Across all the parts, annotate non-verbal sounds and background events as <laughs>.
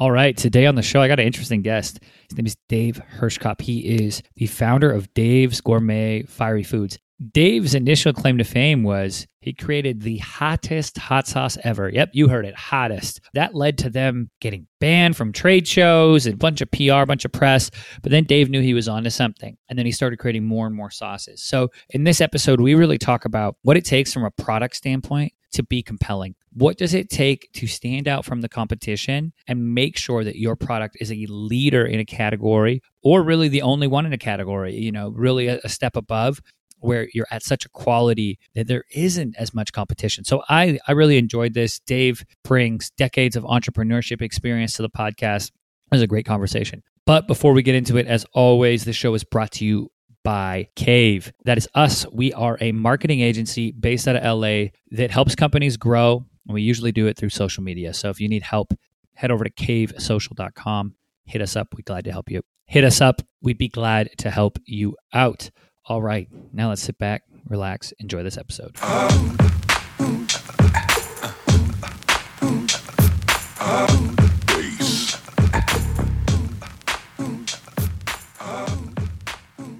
All right, today on the show, I got an interesting guest. His name is Dave Hirschkop. He is the founder of Dave's Gourmet Fiery Foods. Dave's initial claim to fame was he created the hottest hot sauce ever. Yep, you heard it, hottest. That led to them getting banned from trade shows and a bunch of PR, a bunch of press. But then Dave knew he was onto something. And then he started creating more and more sauces. So in this episode, we really talk about what it takes from a product standpoint to be compelling. What does it take to stand out from the competition and make sure that your product is a leader in a category or really the only one in a category, you know, really a, a step above where you're at such a quality that there isn't as much competition. So I I really enjoyed this. Dave brings decades of entrepreneurship experience to the podcast. It was a great conversation. But before we get into it, as always, the show is brought to you by Cave. That is us. We are a marketing agency based out of LA that helps companies grow. And we usually do it through social media. So if you need help, head over to cavesocial.com. Hit us up. We'd be glad to help you. Hit us up. We'd be glad to help you out. All right. Now let's sit back, relax, enjoy this episode.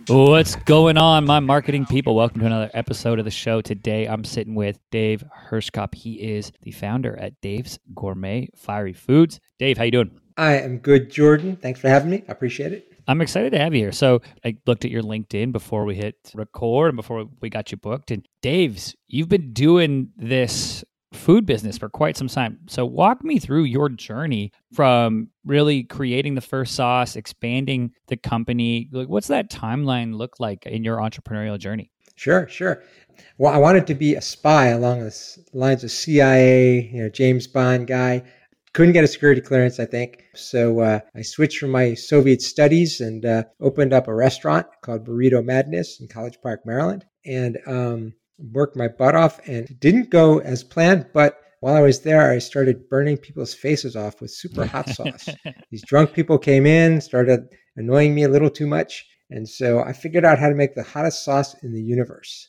What's going on, my marketing people? Welcome to another episode of the show. Today, I'm sitting with Dave Hirschkop. He is the founder at Dave's Gourmet Fiery Foods. Dave, how you doing? I am good, Jordan. Thanks for having me. I appreciate it. I'm excited to have you here. So I looked at your LinkedIn before we hit record and before we got you booked. And Dave's, you've been doing this food business for quite some time. So walk me through your journey from really creating the first sauce, expanding the company. Like what's that timeline look like in your entrepreneurial journey? Sure, sure. Well, I wanted to be a spy along the lines of CIA, you know, James Bond guy. Couldn't get a security clearance, I think. So uh, I switched from my Soviet studies and uh, opened up a restaurant called Burrito Madness in College Park, Maryland. And um, worked my butt off and didn't go as planned, but while I was there, I started burning people's faces off with super hot <laughs> sauce. These drunk people came in, started annoying me a little too much. And so I figured out how to make the hottest sauce in the universe,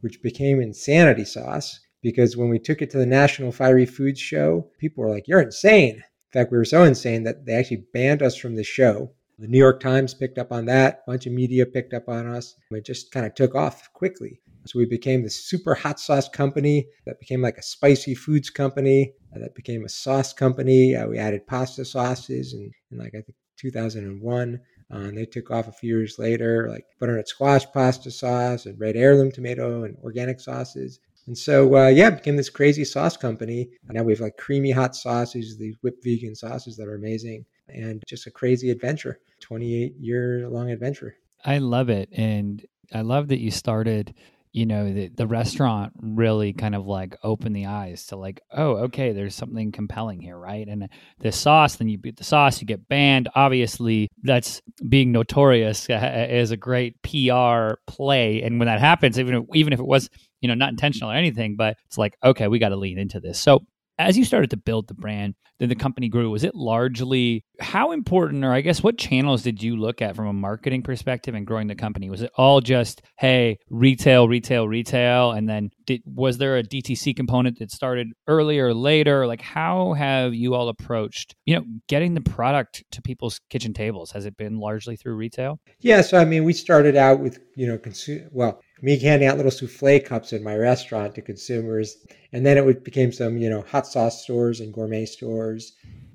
which became insanity sauce. Because when we took it to the National Fiery Foods Show, people were like, You're insane. In fact, we were so insane that they actually banned us from the show. The New York Times picked up on that, a bunch of media picked up on us. It just kind of took off quickly. So we became the super hot sauce company that became like a spicy foods company uh, that became a sauce company. Uh, we added pasta sauces in, in like I think 2001. Uh, and they took off a few years later, like butternut squash pasta sauce and red heirloom tomato and organic sauces. And so, uh, yeah, became this crazy sauce company. Now we have like creamy hot sauces, these whipped vegan sauces that are amazing, and just a crazy adventure 28 year long adventure. I love it. And I love that you started you know the, the restaurant really kind of like opened the eyes to like oh okay there's something compelling here right? And the sauce then you beat the sauce you get banned. Obviously that's being notorious uh, is a great pr play. And when that happens even if, even if it was you know not intentional or anything but it's like okay we got to lean into this. So as you started to build the brand, then the company grew. Was it largely how important, or I guess what channels did you look at from a marketing perspective and growing the company? Was it all just hey, retail, retail, retail, and then did, was there a DTC component that started earlier or later? Like how have you all approached you know getting the product to people's kitchen tables? Has it been largely through retail? Yeah, so I mean, we started out with you know consume well me handing out little souffle cups in my restaurant to consumers. And then it became some, you know, hot sauce stores and gourmet stores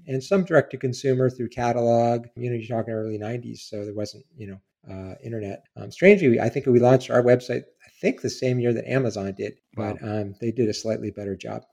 and some direct to consumer through catalog. You know, you're talking early 90s, so there wasn't, you know, uh, internet. Um, strangely, I think we launched our website, I think the same year that Amazon did, but wow. um, they did a slightly better job.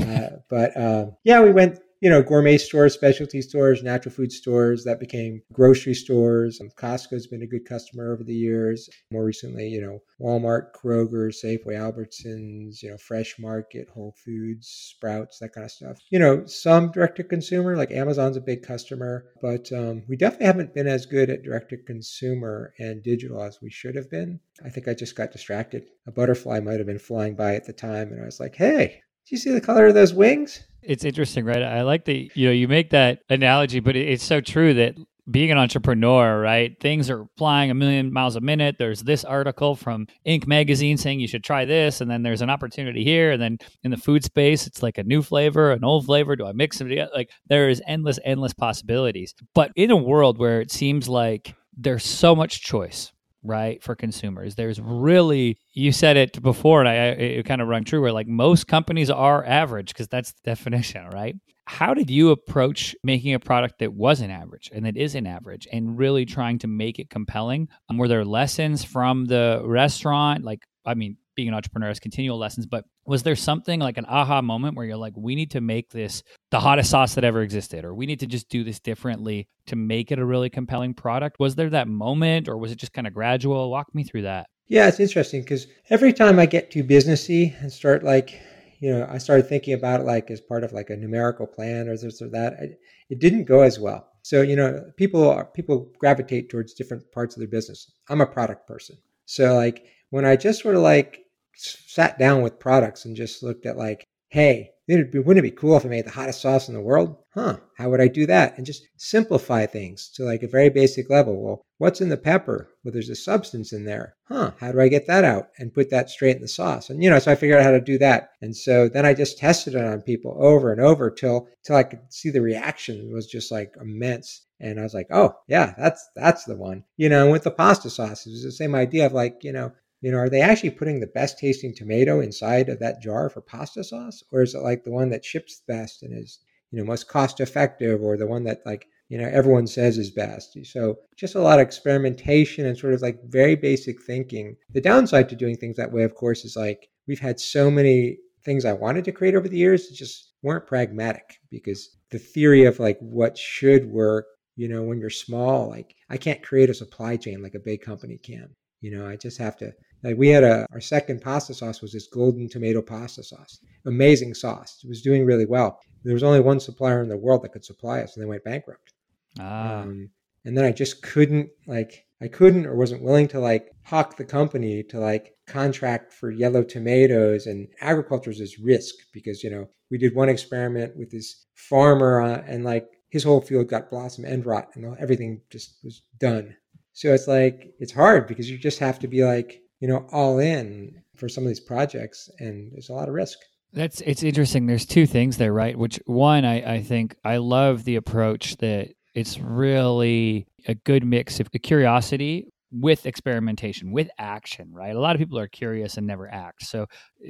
Uh, but uh, yeah, we went you know, gourmet stores, specialty stores, natural food stores that became grocery stores. And Costco's been a good customer over the years. More recently, you know, Walmart, Kroger, Safeway, Albertsons, you know, Fresh Market, Whole Foods, Sprouts, that kind of stuff. You know, some direct to consumer, like Amazon's a big customer, but um, we definitely haven't been as good at direct to consumer and digital as we should have been. I think I just got distracted. A butterfly might have been flying by at the time, and I was like, hey, do you see the color of those wings? It's interesting, right? I like the you know you make that analogy, but it's so true that being an entrepreneur, right? Things are flying a million miles a minute. There's this article from Inc. magazine saying you should try this, and then there's an opportunity here, and then in the food space, it's like a new flavor, an old flavor. Do I mix them together? Like there is endless, endless possibilities. But in a world where it seems like there's so much choice, right for consumers. There's really you said it before and i it kind of rung true where like most companies are average because that's the <laughs> definition right? How did you approach making a product that wasn't average and that isn't average and really trying to make it compelling? Um, were there lessons from the restaurant? Like i mean being an entrepreneur has continual lessons, but was there something like an aha moment where you're like, we need to make this the hottest sauce that ever existed, or we need to just do this differently to make it a really compelling product? Was there that moment, or was it just kind of gradual? Walk me through that. Yeah, it's interesting because every time I get too businessy and start like, you know, I started thinking about it like as part of like a numerical plan or this or that, I, it didn't go as well. So you know, people are, people gravitate towards different parts of their business. I'm a product person, so like when I just sort of like sat down with products and just looked at like, hey, it'd be, wouldn't it be cool if I made the hottest sauce in the world? Huh, how would I do that? And just simplify things to like a very basic level. Well, what's in the pepper? Well, there's a substance in there. Huh, how do I get that out and put that straight in the sauce? And you know, so I figured out how to do that. And so then I just tested it on people over and over till till I could see the reaction was just like immense. And I was like, oh yeah, that's that's the one. You know, with the pasta sauce, it was the same idea of like, you know, you know, are they actually putting the best tasting tomato inside of that jar for pasta sauce? Or is it like the one that ships best and is, you know, most cost effective or the one that like, you know, everyone says is best? So just a lot of experimentation and sort of like very basic thinking. The downside to doing things that way, of course, is like we've had so many things I wanted to create over the years that just weren't pragmatic because the theory of like what should work, you know, when you're small, like I can't create a supply chain like a big company can. You know, I just have to like we had a our second pasta sauce was this golden tomato pasta sauce. Amazing sauce. It was doing really well. There was only one supplier in the world that could supply us, and they went bankrupt. Ah. Um, and then I just couldn't like I couldn't or wasn't willing to like hawk the company to like contract for yellow tomatoes and agriculture is risk because you know we did one experiment with this farmer uh, and like his whole field got blossom end rot and everything just was done so it's like it's hard because you just have to be like, you know, all in for some of these projects and there's a lot of risk. That's it's interesting. There's two things there, right? Which one I, I think I love the approach that it's really a good mix of curiosity with experimentation, with action, right? A lot of people are curious and never act. So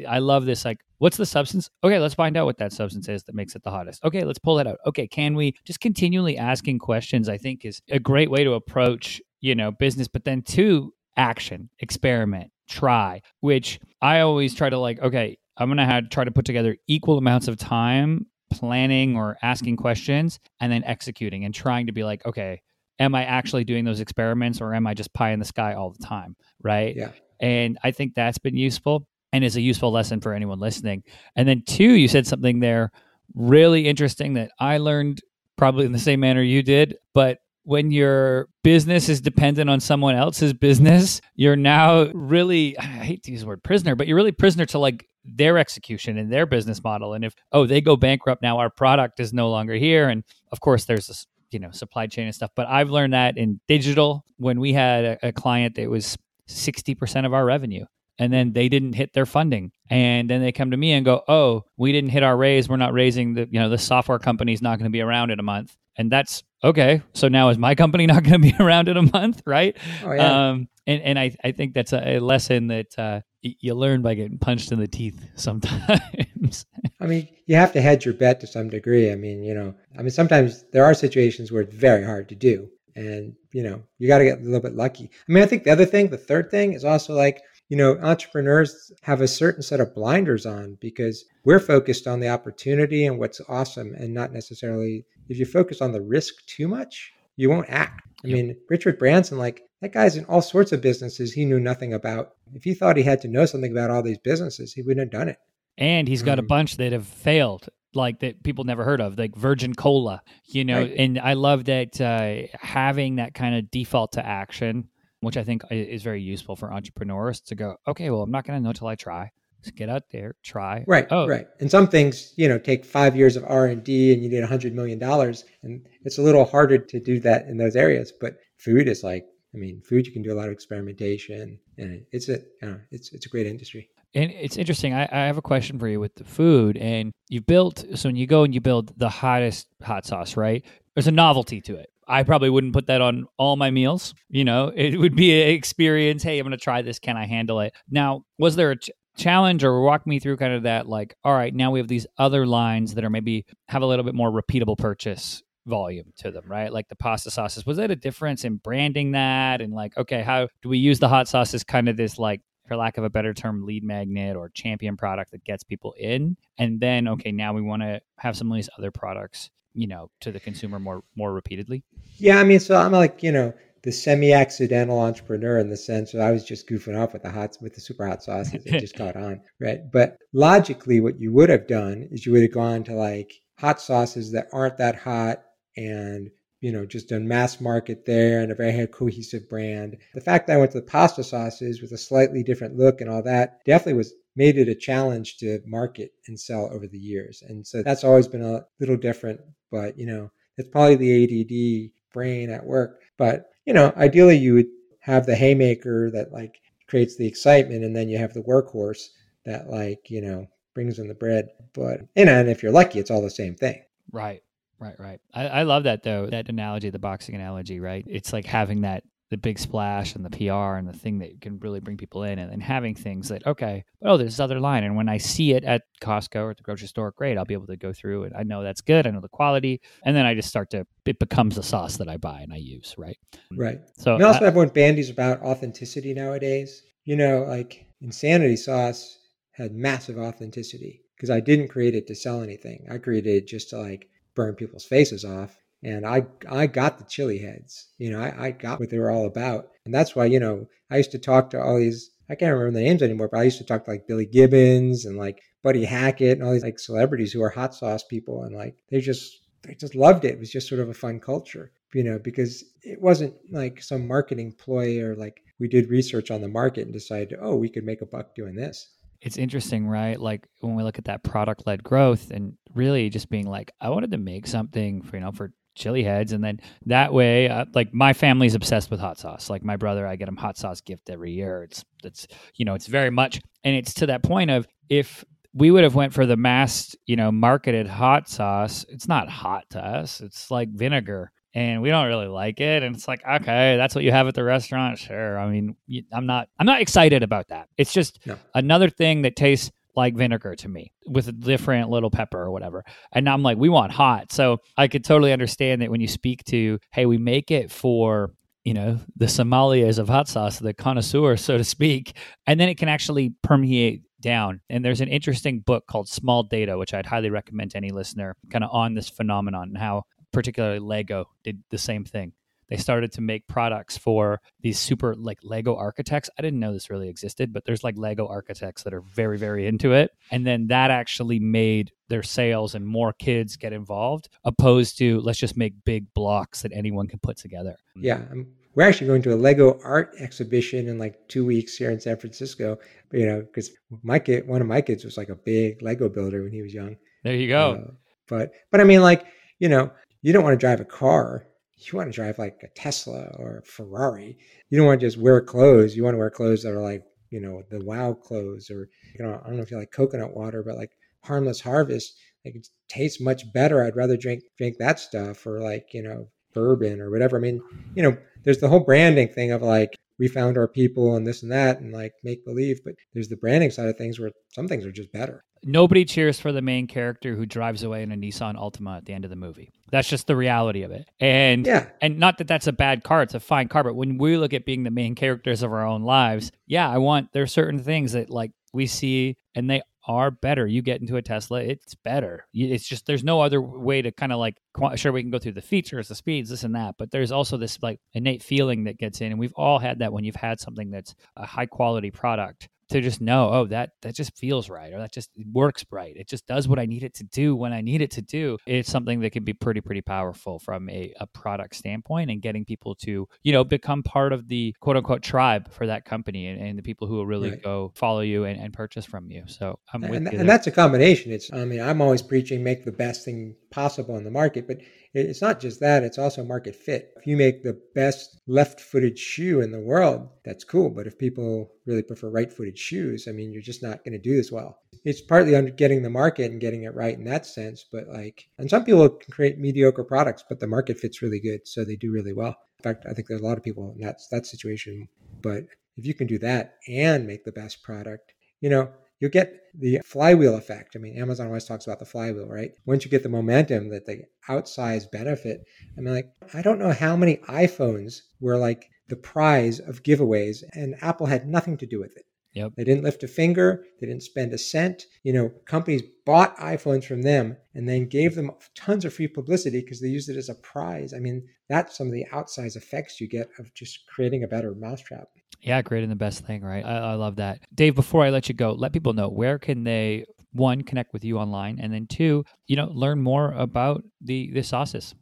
I love this like, what's the substance? Okay, let's find out what that substance is that makes it the hottest. Okay, let's pull it out. Okay, can we just continually asking questions? I think is a great way to approach you know, business, but then two, action, experiment, try, which I always try to like, okay, I'm going to have try to put together equal amounts of time planning or asking questions and then executing and trying to be like, okay, am I actually doing those experiments or am I just pie in the sky all the time? Right. Yeah. And I think that's been useful and is a useful lesson for anyone listening. And then two, you said something there really interesting that I learned probably in the same manner you did, but when your business is dependent on someone else's business, you're now really, I hate to use the word prisoner, but you're really prisoner to like their execution and their business model. And if, oh, they go bankrupt now, our product is no longer here. And of course, there's this, you know, supply chain and stuff. But I've learned that in digital when we had a, a client that was 60% of our revenue and then they didn't hit their funding and then they come to me and go oh we didn't hit our raise we're not raising the you know the software company's not going to be around in a month and that's okay. So now is my company <laughs> not going to be around in a month, right? Oh, yeah. Um, and and I, I think that's a, lesson that uh, you learn by getting punched in the teeth <laughs> sometimes. I mean, you have to hedge your bet to some degree. I mean, you know, I mean, sometimes there are situations where it's very hard to do, and you know, you got to get a little bit lucky. I mean, I think the other thing, the third thing, is also like you know, entrepreneurs have a certain set of blinders on because we're focused on the opportunity and what's awesome and not necessarily if you focus on the risk too much, you won't act. I yep. mean, Richard Branson, like that guy's in all sorts of businesses he knew nothing about. If he thought he had to know something about all these businesses, he wouldn't have done it. And he's got um, a bunch that have failed like that people never heard of, like Virgin Cola, you know. Right. And I love that uh, having that kind of default to action which I think is very useful for entrepreneurs to go, okay, well, I'm not going to know till I try. get out there, try. Right, oh. right. And some things, you know, take five years of R and D, and you need a hundred million dollars, and it's a little harder to do that in those areas. But food is like, I mean, food you can do a lot of experimentation, and it's a, you know, it's it's a great industry. And it's interesting. I, I have a question for you with the food, and you've built. So when you go and you build the hottest hot sauce, right? There's a novelty to it. I probably wouldn't put that on all my meals. You know, it would be an experience. Hey, I'm going to try this. Can I handle it? Now, was there a ch- challenge or walk me through kind of that? Like, all right, now we have these other lines that are maybe have a little bit more repeatable purchase volume to them, right? Like the pasta sauces. Was that a difference in branding that? And like, okay, how do we use the hot sauce as kind of this like for lack of a better term, lead magnet or champion product that gets people in. And then, okay, now we want to have some of these other products, you know, to the consumer more more repeatedly. Yeah, I mean, so I'm like, you know, the semi-accidental entrepreneur in the sense that I was just goofing off with the hot with the super hot sauces. It just caught on, right? But logically, what you would have done is you would have gone to like hot sauces that aren't that hot and you know, just done mass market there and a very cohesive brand. The fact that I went to the pasta sauces with a slightly different look and all that definitely was made it a challenge to market and sell over the years. And so that's always been a little different, but you know, it's probably the ADD brain at work. But, you know, ideally you would have the haymaker that like creates the excitement and then you have the workhorse that like, you know, brings in the bread. But, you know, and if you're lucky, it's all the same thing. Right. Right, right. I, I love that though. That analogy, the boxing analogy, right? It's like having that the big splash and the PR and the thing that can really bring people in and, and having things that, okay, oh, there's this other line. And when I see it at Costco or at the grocery store, great, I'll be able to go through and I know that's good. I know the quality. And then I just start to, it becomes the sauce that I buy and I use, right? Mm. Right. So and also I, everyone bandies about authenticity nowadays. You know, like Insanity Sauce had massive authenticity because I didn't create it to sell anything. I created it just to like burn people's faces off. And I, I got the chili heads. You know, I, I got what they were all about. And that's why, you know, I used to talk to all these, I can't remember the names anymore, but I used to talk to like Billy Gibbons and like Buddy Hackett and all these like celebrities who are hot sauce people. And like, they just, they just loved it. It was just sort of a fun culture, you know, because it wasn't like some marketing ploy or like we did research on the market and decided, oh, we could make a buck doing this it's interesting, right? Like when we look at that product led growth and really just being like, I wanted to make something for, you know, for chili heads. And then that way, uh, like my family's obsessed with hot sauce. Like my brother, I get him hot sauce gift every year. It's, it's, you know, it's very much, and it's to that point of if we would have went for the mass, you know, marketed hot sauce, it's not hot to us. It's like vinegar and we don't really like it and it's like okay that's what you have at the restaurant sure i mean i'm not i'm not excited about that it's just no. another thing that tastes like vinegar to me with a different little pepper or whatever and i'm like we want hot so i could totally understand that when you speak to hey we make it for you know the sommeliers of hot sauce the connoisseur so to speak and then it can actually permeate down. And there's an interesting book called Small Data, which I'd highly recommend to any listener, kind of on this phenomenon and how particularly Lego did the same thing. They started to make products for these super like Lego architects. I didn't know this really existed, but there's like Lego architects that are very, very into it. And then that actually made their sales and more kids get involved, opposed to let's just make big blocks that anyone can put together. Yeah. I'm, we're actually going to a Lego art exhibition in like two weeks here in San Francisco. You know, because my kid, one of my kids was like a big Lego builder when he was young. There you go. Uh, but, but I mean, like, you know, you don't want to drive a car. You want to drive like a Tesla or a Ferrari. You don't want to just wear clothes. You want to wear clothes that are like, you know, the wow clothes or, you know, I don't know if you like coconut water, but like harmless harvest, like it tastes much better. I'd rather drink, drink that stuff or like, you know, bourbon or whatever. I mean, you know, there's the whole branding thing of like, we found our people and this and that and like make believe, but there's the branding side of things where some things are just better nobody cheers for the main character who drives away in a Nissan Altima at the end of the movie. That's just the reality of it. And yeah. and not that that's a bad car, it's a fine car, but when we look at being the main characters of our own lives, yeah, I want there's certain things that like we see and they are better. You get into a Tesla, it's better. It's just there's no other way to kind of like sure we can go through the features, the speeds, this and that, but there's also this like innate feeling that gets in, and we've all had that when you've had something that's a high quality product to just know, oh, that that just feels right, or that just works right. It just does what I need it to do when I need it to do. It's something that can be pretty pretty powerful from a, a product standpoint and getting people to you know become part of the quote unquote tribe for that company and, and the people who will really right. go follow you and, and, purchase from you. So I'm with and, you. And that's a combination. It's I mean I'm always preaching make the best thing possible in the market, but it's not just that, it's also market fit. If you make the best left footed shoe in the world, that's cool. But if people really prefer right footed shoes, I mean, you're just not going to do as well. It's partly under getting the market and getting it right in that sense. But like, and some people can create mediocre products, but the market fits really good. So they do really well. In fact, I think there's a lot of people in that, that situation. But if you can do that and make the best product, you know, you get the flywheel effect. I mean, Amazon always talks about the flywheel, right? Once you get the momentum that the outsized benefit, I mean, like, I don't know how many iPhones were like the prize of giveaways, and Apple had nothing to do with it. Yep. They didn't lift a finger. They didn't spend a cent. You know, companies bought iPhones from them and then gave them tons of free publicity because they used it as a prize. I mean, that's some of the outsized effects you get of just creating a better mousetrap. Yeah, creating the best thing, right? I, I love that. Dave, before I let you go, let people know where can they one connect with you online and then two, you know, learn more about the the sauces.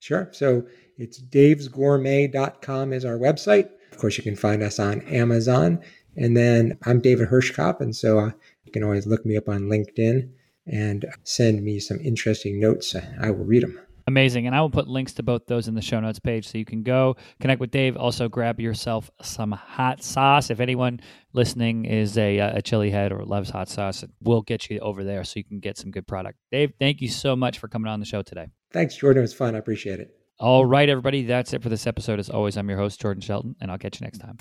Sure. So it's davesgourmet.com is our website. Of course, you can find us on Amazon and then I'm David Hirschkop. and so uh, you can always look me up on LinkedIn and send me some interesting notes. I will read them. Amazing. And I will put links to both those in the show notes page so you can go connect with Dave. Also, grab yourself some hot sauce. If anyone listening is a, uh, a chili head or loves hot sauce, we'll get you over there so you can get some good product. Dave, thank you so much for coming on the show today. Thanks, Jordan. It was fun. I appreciate it. All right, everybody. That's it for this episode. As always, I'm your host, Jordan Shelton, and I'll catch you next time.